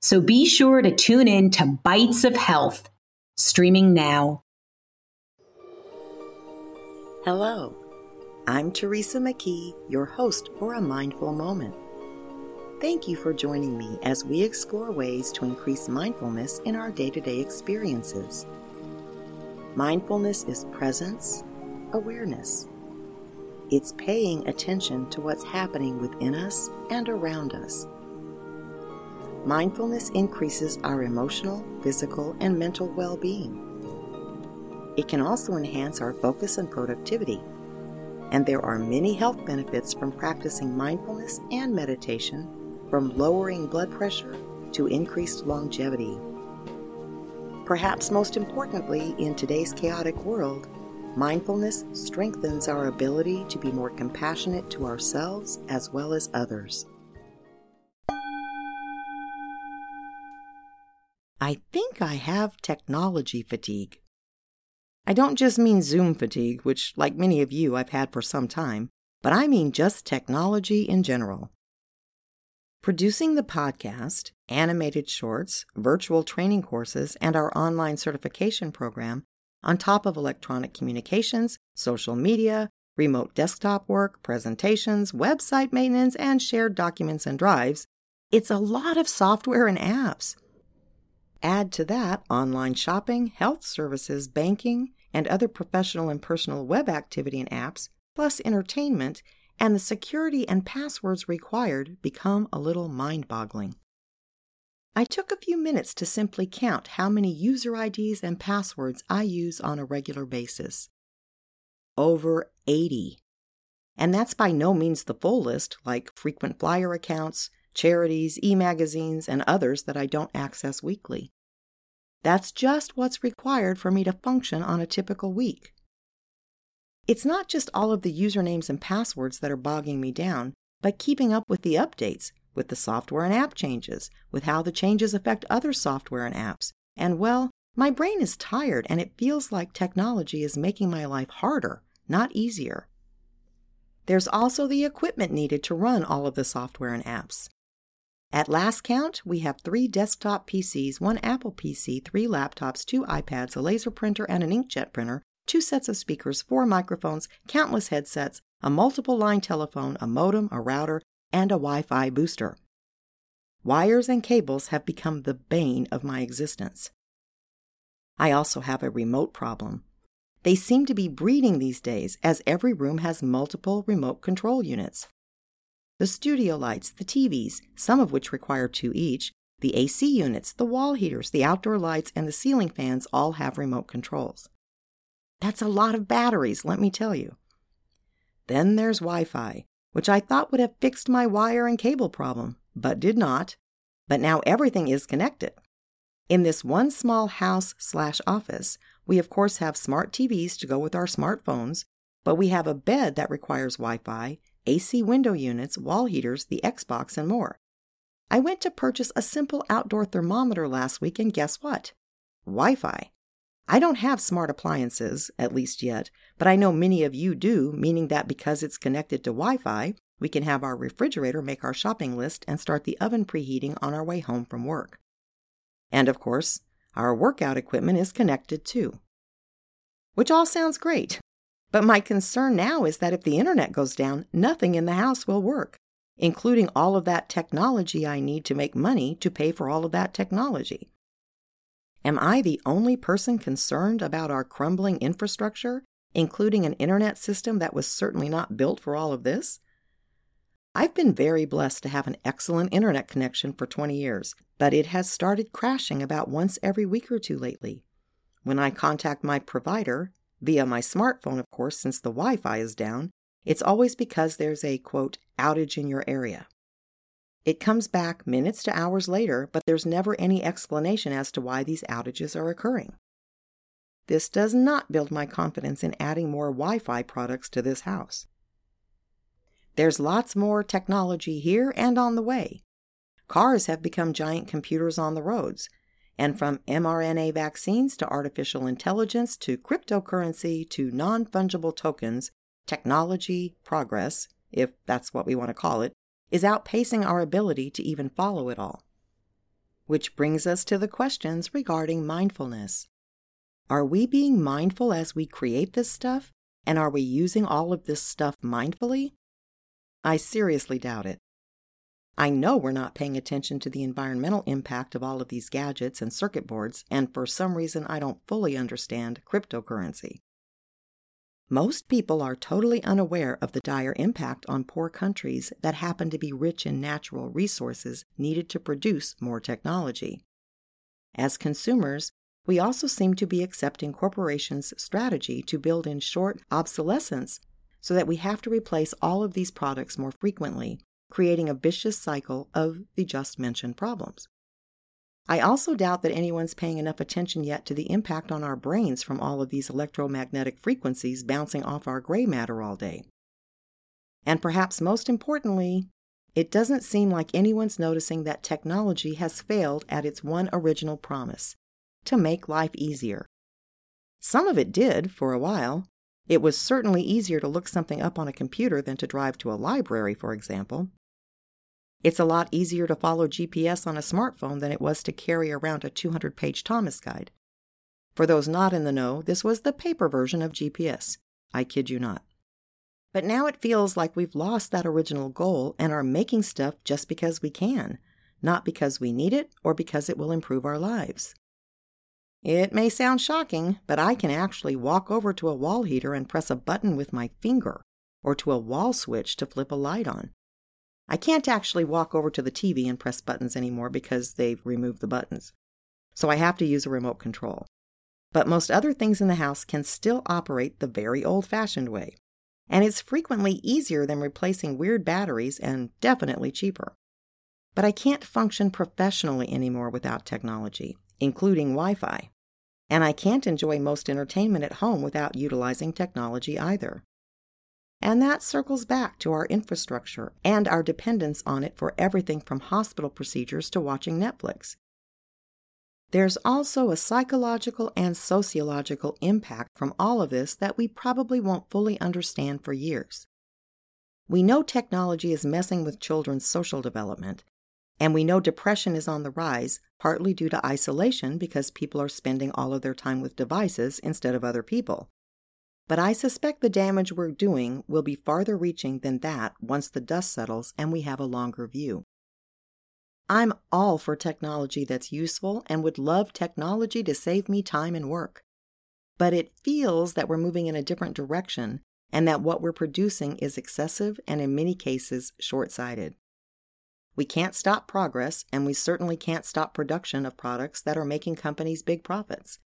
So be sure to tune in to Bites of Health, streaming now. Hello, I'm Teresa McKee, your host for A Mindful Moment. Thank you for joining me as we explore ways to increase mindfulness in our day to day experiences. Mindfulness is presence, awareness. It's paying attention to what's happening within us and around us Mindfulness increases our emotional, physical, and mental well being. It can also enhance our focus and productivity. And there are many health benefits from practicing mindfulness and meditation, from lowering blood pressure to increased longevity. Perhaps most importantly, in today's chaotic world, mindfulness strengthens our ability to be more compassionate to ourselves as well as others. I think I have technology fatigue. I don't just mean Zoom fatigue, which, like many of you, I've had for some time, but I mean just technology in general. Producing the podcast, animated shorts, virtual training courses, and our online certification program, on top of electronic communications, social media, remote desktop work, presentations, website maintenance, and shared documents and drives, it's a lot of software and apps. Add to that online shopping, health services, banking, and other professional and personal web activity and apps, plus entertainment, and the security and passwords required become a little mind boggling. I took a few minutes to simply count how many user IDs and passwords I use on a regular basis. Over 80. And that's by no means the full list, like frequent flyer accounts, charities, e magazines, and others that I don't access weekly. That's just what's required for me to function on a typical week. It's not just all of the usernames and passwords that are bogging me down, but keeping up with the updates, with the software and app changes, with how the changes affect other software and apps. And well, my brain is tired and it feels like technology is making my life harder, not easier. There's also the equipment needed to run all of the software and apps. At last count, we have three desktop PCs, one Apple PC, three laptops, two iPads, a laser printer, and an inkjet printer, two sets of speakers, four microphones, countless headsets, a multiple line telephone, a modem, a router, and a Wi Fi booster. Wires and cables have become the bane of my existence. I also have a remote problem. They seem to be breeding these days, as every room has multiple remote control units the studio lights, the TVs, some of which require two each, the AC units, the wall heaters, the outdoor lights, and the ceiling fans all have remote controls. That's a lot of batteries, let me tell you. Then there's Wi Fi, which I thought would have fixed my wire and cable problem, but did not. But now everything is connected. In this one small house slash office, we of course have smart TVs to go with our smartphones, but we have a bed that requires Wi Fi AC window units, wall heaters, the Xbox, and more. I went to purchase a simple outdoor thermometer last week, and guess what? Wi Fi. I don't have smart appliances, at least yet, but I know many of you do, meaning that because it's connected to Wi Fi, we can have our refrigerator make our shopping list and start the oven preheating on our way home from work. And of course, our workout equipment is connected too. Which all sounds great, but my concern now is that if the internet goes down, nothing in the house will work, including all of that technology I need to make money to pay for all of that technology. Am I the only person concerned about our crumbling infrastructure, including an internet system that was certainly not built for all of this? I've been very blessed to have an excellent internet connection for 20 years, but it has started crashing about once every week or two lately. When I contact my provider, Via my smartphone, of course, since the Wi Fi is down, it's always because there's a quote, outage in your area. It comes back minutes to hours later, but there's never any explanation as to why these outages are occurring. This does not build my confidence in adding more Wi Fi products to this house. There's lots more technology here and on the way. Cars have become giant computers on the roads, and from mRNA vaccines to artificial intelligence to cryptocurrency to non fungible tokens, technology progress, if that's what we want to call it, is outpacing our ability to even follow it all. Which brings us to the questions regarding mindfulness. Are we being mindful as we create this stuff? And are we using all of this stuff mindfully? I seriously doubt it. I know we're not paying attention to the environmental impact of all of these gadgets and circuit boards, and for some reason I don't fully understand cryptocurrency. Most people are totally unaware of the dire impact on poor countries that happen to be rich in natural resources needed to produce more technology. As consumers, we also seem to be accepting corporations' strategy to build in short obsolescence so that we have to replace all of these products more frequently, creating a vicious cycle of the just mentioned problems. I also doubt that anyone's paying enough attention yet to the impact on our brains from all of these electromagnetic frequencies bouncing off our gray matter all day. And perhaps most importantly, it doesn't seem like anyone's noticing that technology has failed at its one original promise to make life easier. Some of it did for a while. It was certainly easier to look something up on a computer than to drive to a library, for example. It's a lot easier to follow GPS on a smartphone than it was to carry around a 200 page Thomas guide. For those not in the know, this was the paper version of GPS. I kid you not. But now it feels like we've lost that original goal and are making stuff just because we can, not because we need it or because it will improve our lives. It may sound shocking, but I can actually walk over to a wall heater and press a button with my finger, or to a wall switch to flip a light on. I can't actually walk over to the TV and press buttons anymore because they've removed the buttons. So I have to use a remote control. But most other things in the house can still operate the very old fashioned way. And it's frequently easier than replacing weird batteries and definitely cheaper. But I can't function professionally anymore without technology, including Wi Fi. And I can't enjoy most entertainment at home without utilizing technology either. And that circles back to our infrastructure and our dependence on it for everything from hospital procedures to watching Netflix. There's also a psychological and sociological impact from all of this that we probably won't fully understand for years. We know technology is messing with children's social development, and we know depression is on the rise, partly due to isolation because people are spending all of their time with devices instead of other people. But I suspect the damage we're doing will be farther reaching than that once the dust settles and we have a longer view. I'm all for technology that's useful and would love technology to save me time and work. But it feels that we're moving in a different direction and that what we're producing is excessive and in many cases short sighted. We can't stop progress, and we certainly can't stop production of products that are making companies big profits.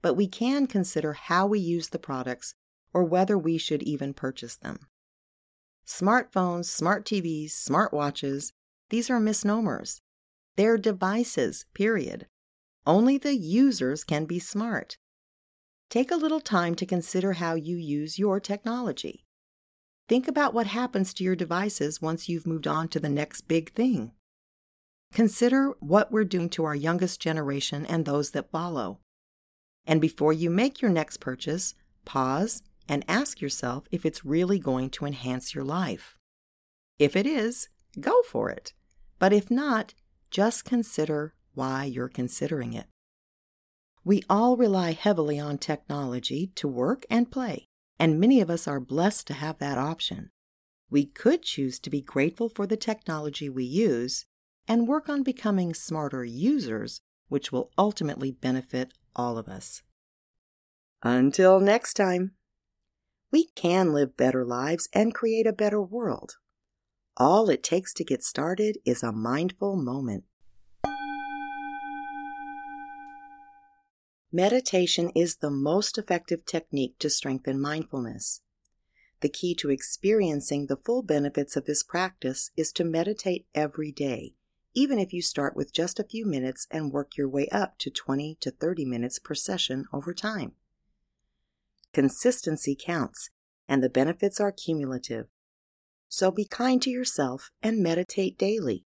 But we can consider how we use the products or whether we should even purchase them. Smartphones, smart TVs, smartwatches, these are misnomers. They're devices, period. Only the users can be smart. Take a little time to consider how you use your technology. Think about what happens to your devices once you've moved on to the next big thing. Consider what we're doing to our youngest generation and those that follow. And before you make your next purchase, pause and ask yourself if it's really going to enhance your life. If it is, go for it. But if not, just consider why you're considering it. We all rely heavily on technology to work and play and many of us are blessed to have that option. We could choose to be grateful for the technology we use and work on becoming smarter users, which will ultimately benefit all of us. Until next time, we can live better lives and create a better world. All it takes to get started is a mindful moment. Meditation is the most effective technique to strengthen mindfulness. The key to experiencing the full benefits of this practice is to meditate every day, even if you start with just a few minutes and work your way up to 20 to 30 minutes per session over time. Consistency counts, and the benefits are cumulative. So be kind to yourself and meditate daily.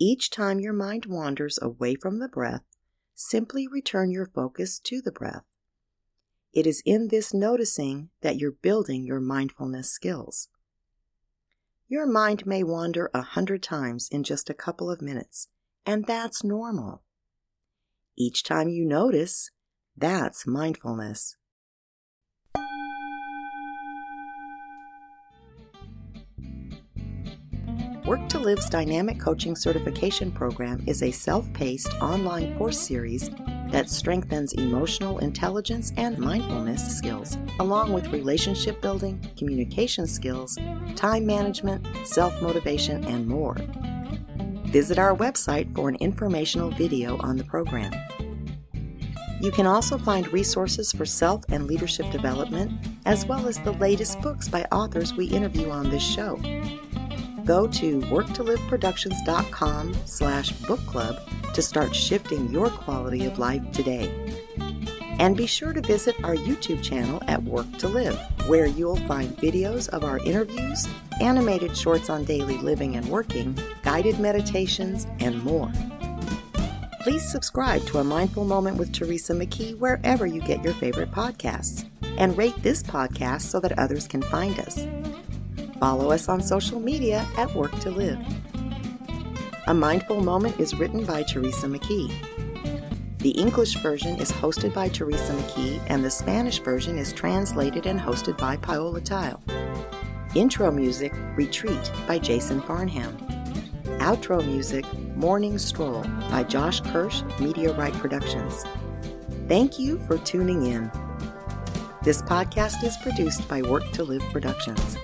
Each time your mind wanders away from the breath, simply return your focus to the breath. It is in this noticing that you're building your mindfulness skills. Your mind may wander a hundred times in just a couple of minutes, and that's normal. Each time you notice, that's mindfulness. Work to Live's Dynamic Coaching Certification Program is a self paced online course series that strengthens emotional intelligence and mindfulness skills, along with relationship building, communication skills, time management, self motivation, and more. Visit our website for an informational video on the program. You can also find resources for self and leadership development, as well as the latest books by authors we interview on this show. Go to worktoliveproductions.com slash book club to start shifting your quality of life today. And be sure to visit our YouTube channel at Work to Live, where you'll find videos of our interviews, animated shorts on daily living and working, guided meditations, and more. Please subscribe to A Mindful Moment with Teresa McKee wherever you get your favorite podcasts, and rate this podcast so that others can find us. Follow us on social media at Work to Live. A Mindful Moment is written by Teresa McKee. The English version is hosted by Teresa McKee, and the Spanish version is translated and hosted by Paola Tile. Intro music, Retreat by Jason Farnham. Outro music, Morning Stroll by Josh Kirsch, Right Productions. Thank you for tuning in. This podcast is produced by Work to Live Productions.